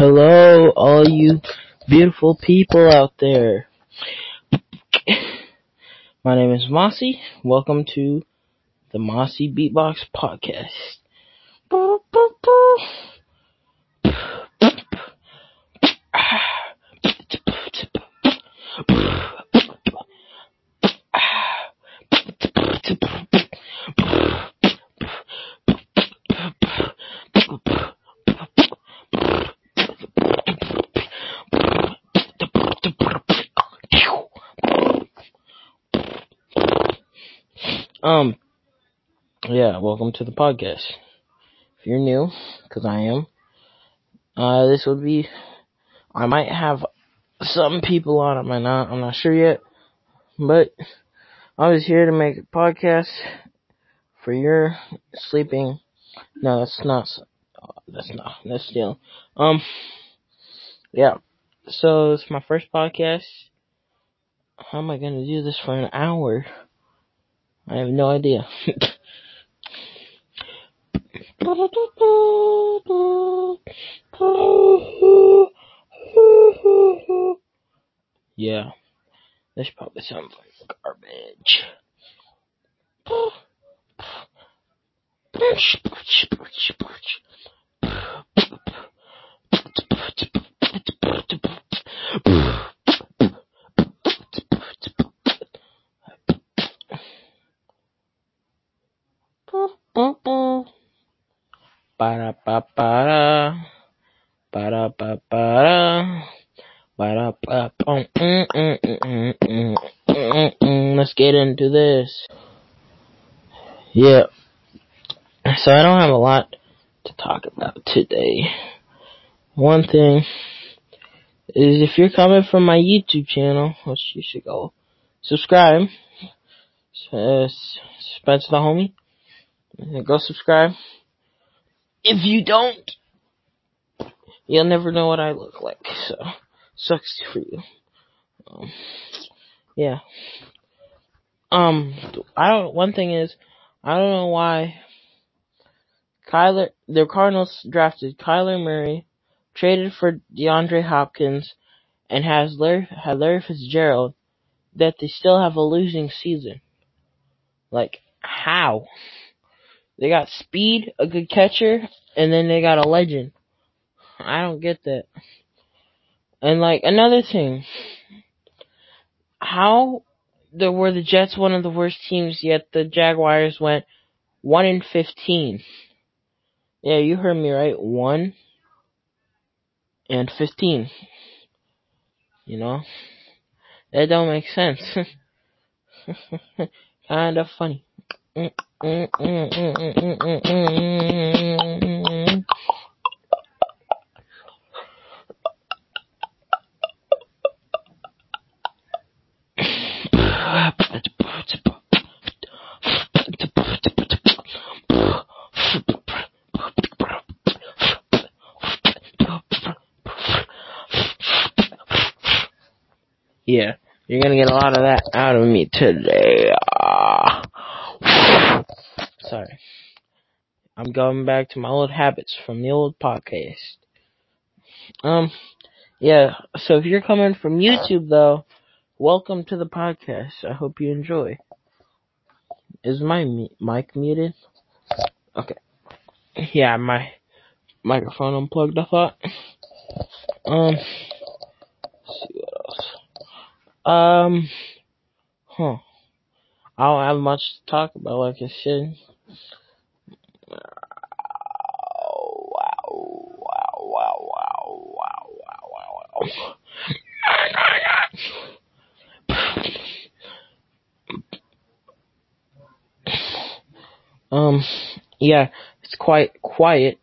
Hello, all you beautiful people out there. My name is Mossy. Welcome to the Mossy Beatbox Podcast. Um, yeah, welcome to the podcast. If you're new, cause I am, uh, this would be, I might have some people on, I might not, I'm not sure yet, but I was here to make a podcast for your sleeping, no, that's not, that's not, that's still, um, yeah, so it's my first podcast, how am I gonna do this for an hour? I have no idea. yeah, this probably sounds like garbage. Para pa para para pa para para pa Let's get into this. Yeah. So I don't have a lot to talk about today. One thing is if you're coming from my YouTube channel, which you should go subscribe. Uh, Spencer the homie. Go subscribe. If you don't, you'll never know what I look like. So, sucks for you. Um, yeah. Um, I don't, one thing is, I don't know why Kyler, the Cardinals drafted Kyler Murray, traded for DeAndre Hopkins, and has Larry, had Larry Fitzgerald, that they still have a losing season. Like, how? They got speed, a good catcher, and then they got a legend. I don't get that. And like another thing, how the, were the Jets one of the worst teams yet the Jaguars went one in fifteen? Yeah, you heard me right. One and fifteen. You know, that don't make sense. kind of funny. Yeah, you're gonna get a lot of that out of me today. Ah. Sorry. I'm going back to my old habits from the old podcast. Um, yeah, so if you're coming from YouTube though, welcome to the podcast. I hope you enjoy. Is my mic muted? Okay. Yeah, my microphone unplugged, I thought. Um. Um, huh. I don't have much to talk about like I said. Um, yeah, it's quite quiet.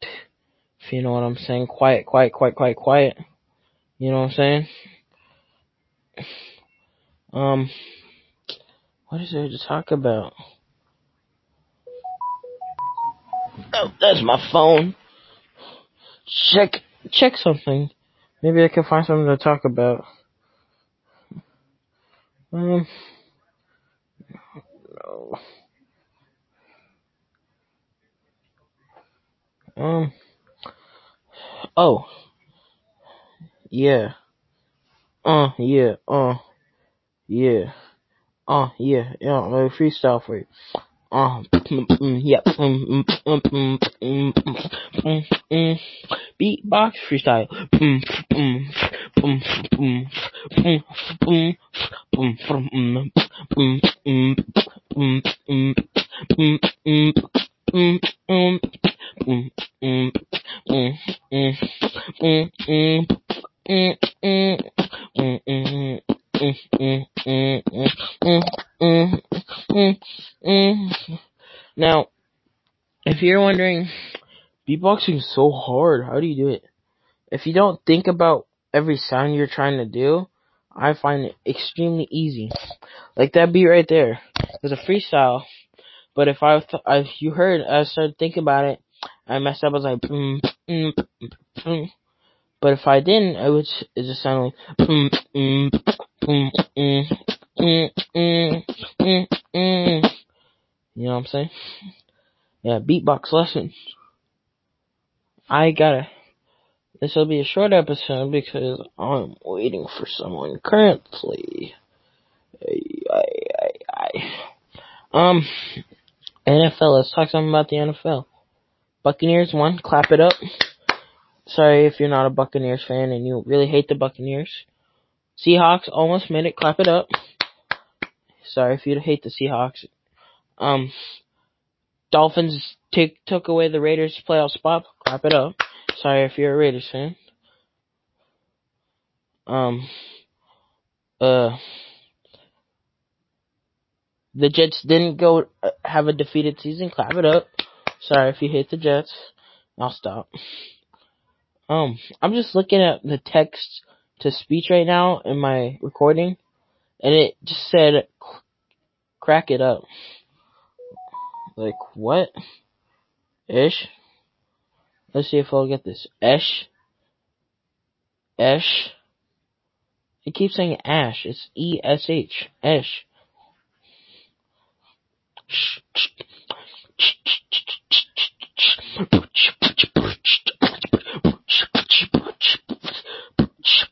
If you know what I'm saying. Quiet, quiet, quiet, quiet, quiet. You know what I'm saying? Um, what is there to talk about? Oh, that's my phone. Check, check something. Maybe I can find something to talk about. Um, no. Um, oh, yeah. Uh, yeah, uh, yeah. Uh, yeah, yeah, I'm gonna freestyle for you. Uh, yeah. Beatbox freestyle. Now, if you're wondering, beatboxing is so hard. How do you do it? If you don't think about every sound you're trying to do, I find it extremely easy. Like that beat right there it's a freestyle, but if I, th- if you heard, I started thinking about it. I messed up. I was like, mm, mm, mm, but if I didn't, I would just sound like mm, mm, mm. You know what I'm saying? Yeah, beatbox lessons. I gotta. This will be a short episode because I'm waiting for someone currently. I, I, I, um, NFL. Let's talk something about the NFL. Buccaneers won. Clap it up. Sorry if you're not a Buccaneers fan and you really hate the Buccaneers. Seahawks almost made it. Clap it up. Sorry if you hate the Seahawks. Um, Dolphins t- took away the Raiders' playoff spot. Clap it up. Sorry if you're a Raiders fan. Um, uh, the Jets didn't go uh, have a defeated season. Clap it up. Sorry if you hate the Jets. I'll stop. Um, I'm just looking at the text to speech right now in my recording, and it just said, "Crack it up." Like what? Ish. Let's see if I'll get this. Esh. Esh. It keeps saying ash. It's E S H. Esh.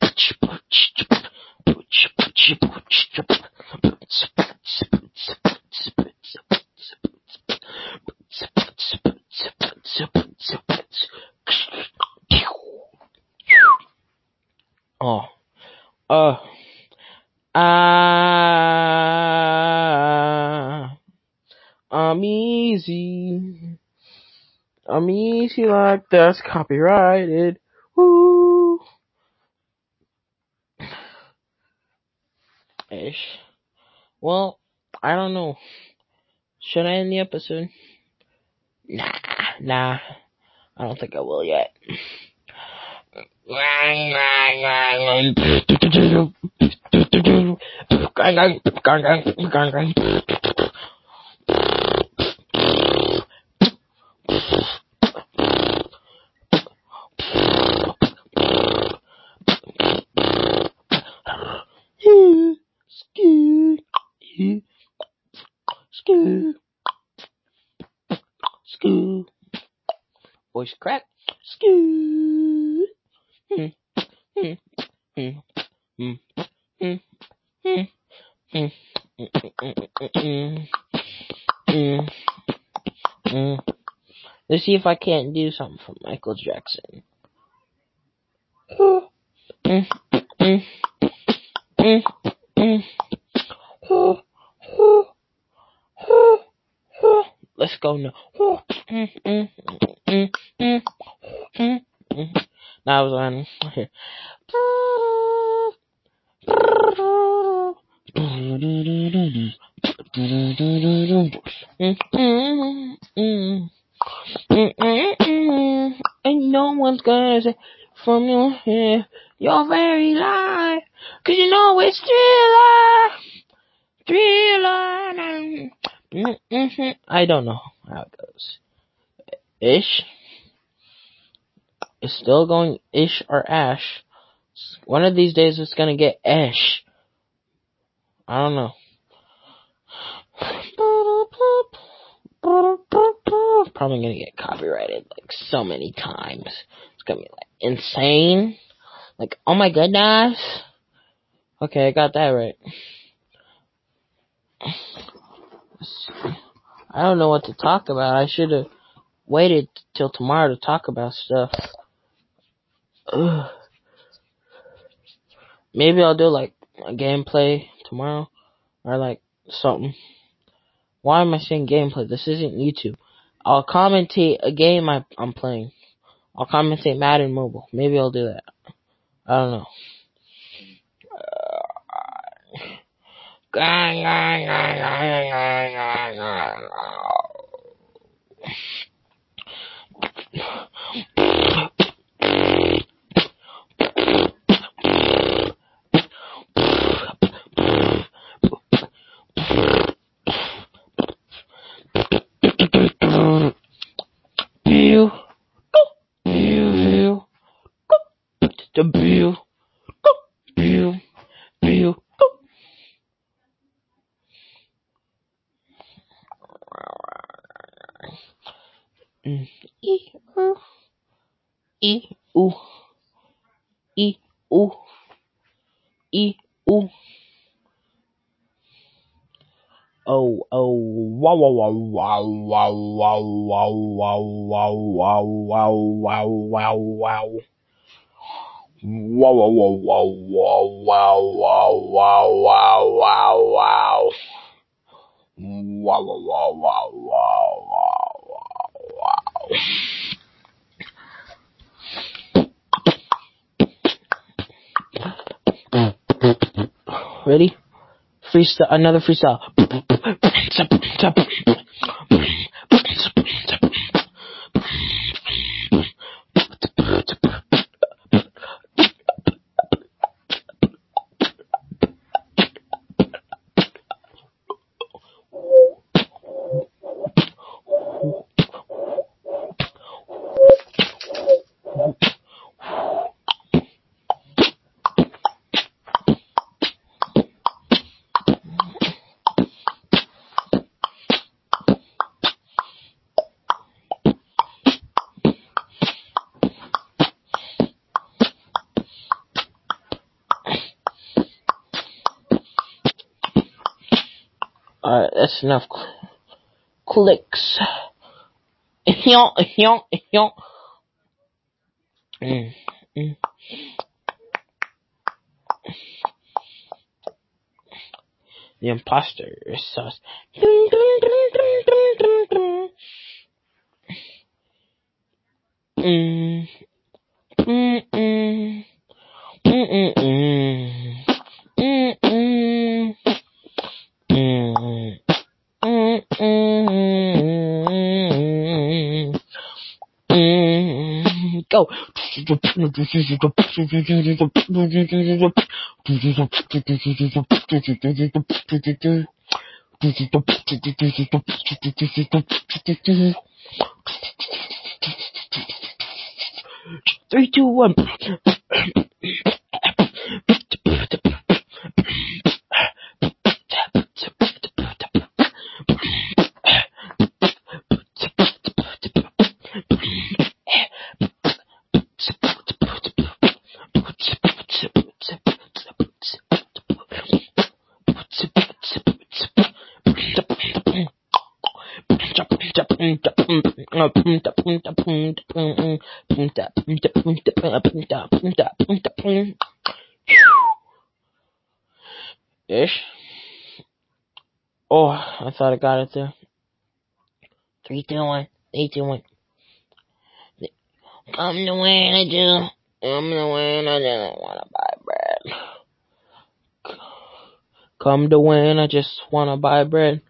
Uh. Ah. I'm easy. I'm easy like that's copyrighted. Woo. Ish. Well, I don't know. Should I end the episode? Nah, nah. I don't think I will yet. Voice crack. Skoo. Let's see if I can't do something from Michael Jackson. Let's go now. Now I was on. Here. And no one's gonna say from your hair, you're very live, cause you know it's thriller, thriller. I don't know how it goes. Ish. Still going ish or ash. One of these days it's gonna get ash. I don't know. Probably gonna get copyrighted like so many times. It's gonna be like insane. Like, oh my goodness. Okay, I got that right. I don't know what to talk about. I should have waited till tomorrow to talk about stuff. Ugh. Maybe I'll do like a gameplay tomorrow or like something. Why am I saying gameplay? This isn't YouTube. I'll commentate a game I, I'm playing. I'll commentate Madden Mobile. Maybe I'll do that. I don't know. Bill, Ready? Freestyle, another freestyle. O sea, that's enough clicks. Yonk, yonk, yonk. Mm, mm. The imposter sauce. Dun, dun, dun, dun, dun, dun, dun. Mm. Three, two, one. Ish. Oh, I thought I got it there. Three, two, one. Three, two, one. Come the way I do. Come the way I just wanna buy bread. Come to win, I just wanna buy bread.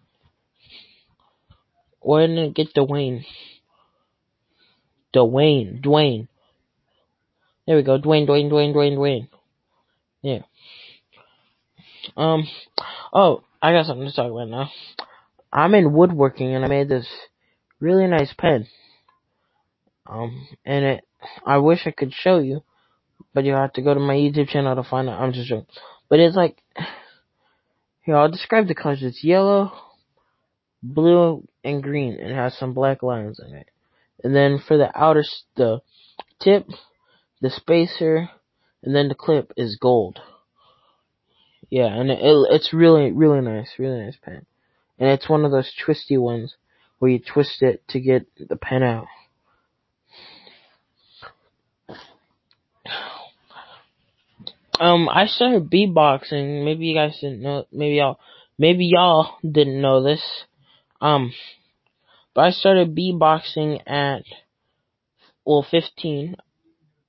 Where did it get Dwayne? Dwayne, Dwayne. There we go, Dwayne, Dwayne, Dwayne, Dwayne, Dwayne. Yeah. Um. Oh, I got something to talk about now. I'm in woodworking and I made this really nice pen. Um, and it, I wish I could show you, but you'll have to go to my YouTube channel to find out. I'm just joking. But it's like, here, I'll describe the colors. It's yellow, blue, and green, and it has some black lines in it. And then for the outer, the tip, the spacer, and then the clip is gold. Yeah, and it, it's really, really nice, really nice pen. And it's one of those twisty ones where you twist it to get the pen out. Um, I started beatboxing. Maybe you guys didn't know. Maybe y'all, maybe y'all didn't know this. Um, but I started beatboxing at well, 15.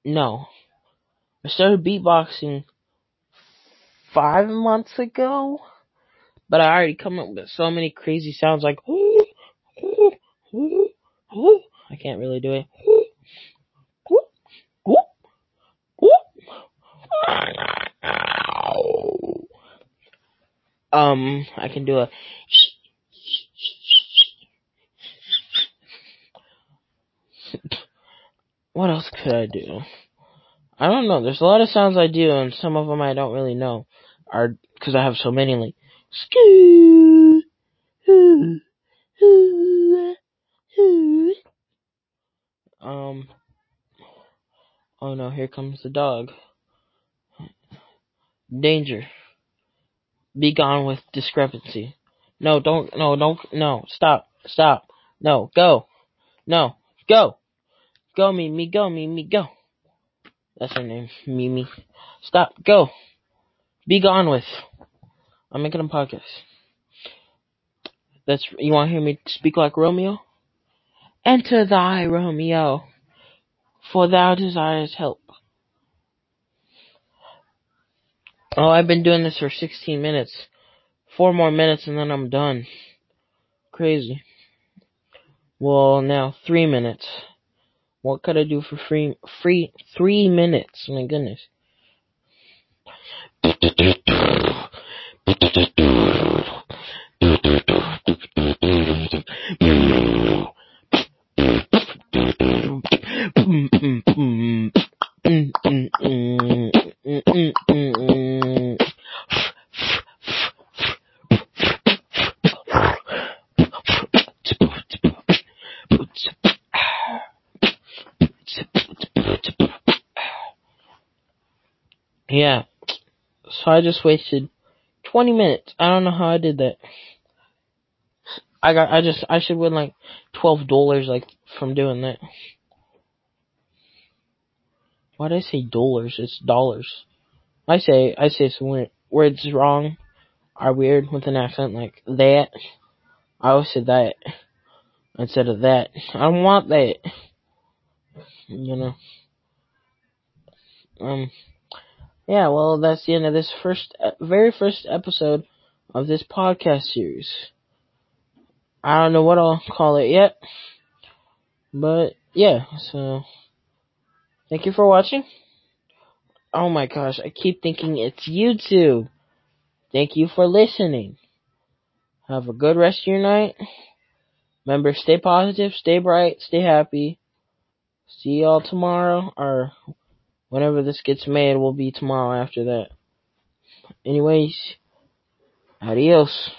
No, I started beatboxing five months ago, but I already come up with so many crazy sounds like ooh, ooh, ooh, ooh. I can't really do it. Um, I can do a. what else could I do? I don't know. There's a lot of sounds I do, and some of them I don't really know, are because I have so many. Like, skoo, um. Oh no! Here comes the dog. Danger. Be gone with discrepancy. No, don't. No, don't. No, stop. Stop. No, go. No, go. Go, Mimi. Go, Mimi. Go. That's her name, Mimi. Stop. Go. Be gone with. I'm making a podcast. That's you want to hear me speak like Romeo? Enter thy Romeo, for thou desires help. Oh, I've been doing this for 16 minutes. Four more minutes and then I'm done. Crazy. Well, now three minutes. What could I do for free? Free three minutes. My goodness. Yeah. So I just wasted 20 minutes. I don't know how I did that. I got, I just, I should win like $12 like from doing that. Why did I say dollars? It's dollars. I say, I say some words wrong are weird with an accent like that. I always say that instead of that. I don't want that. You know. Um. Yeah. Well, that's the end of this first, uh, very first episode of this podcast series. I don't know what I'll call it yet, but yeah. So, thank you for watching. Oh my gosh, I keep thinking it's YouTube. Thank you for listening. Have a good rest of your night. Remember, stay positive, stay bright, stay happy. See y'all tomorrow, or whenever this gets made, will be tomorrow after that. Anyways, adios.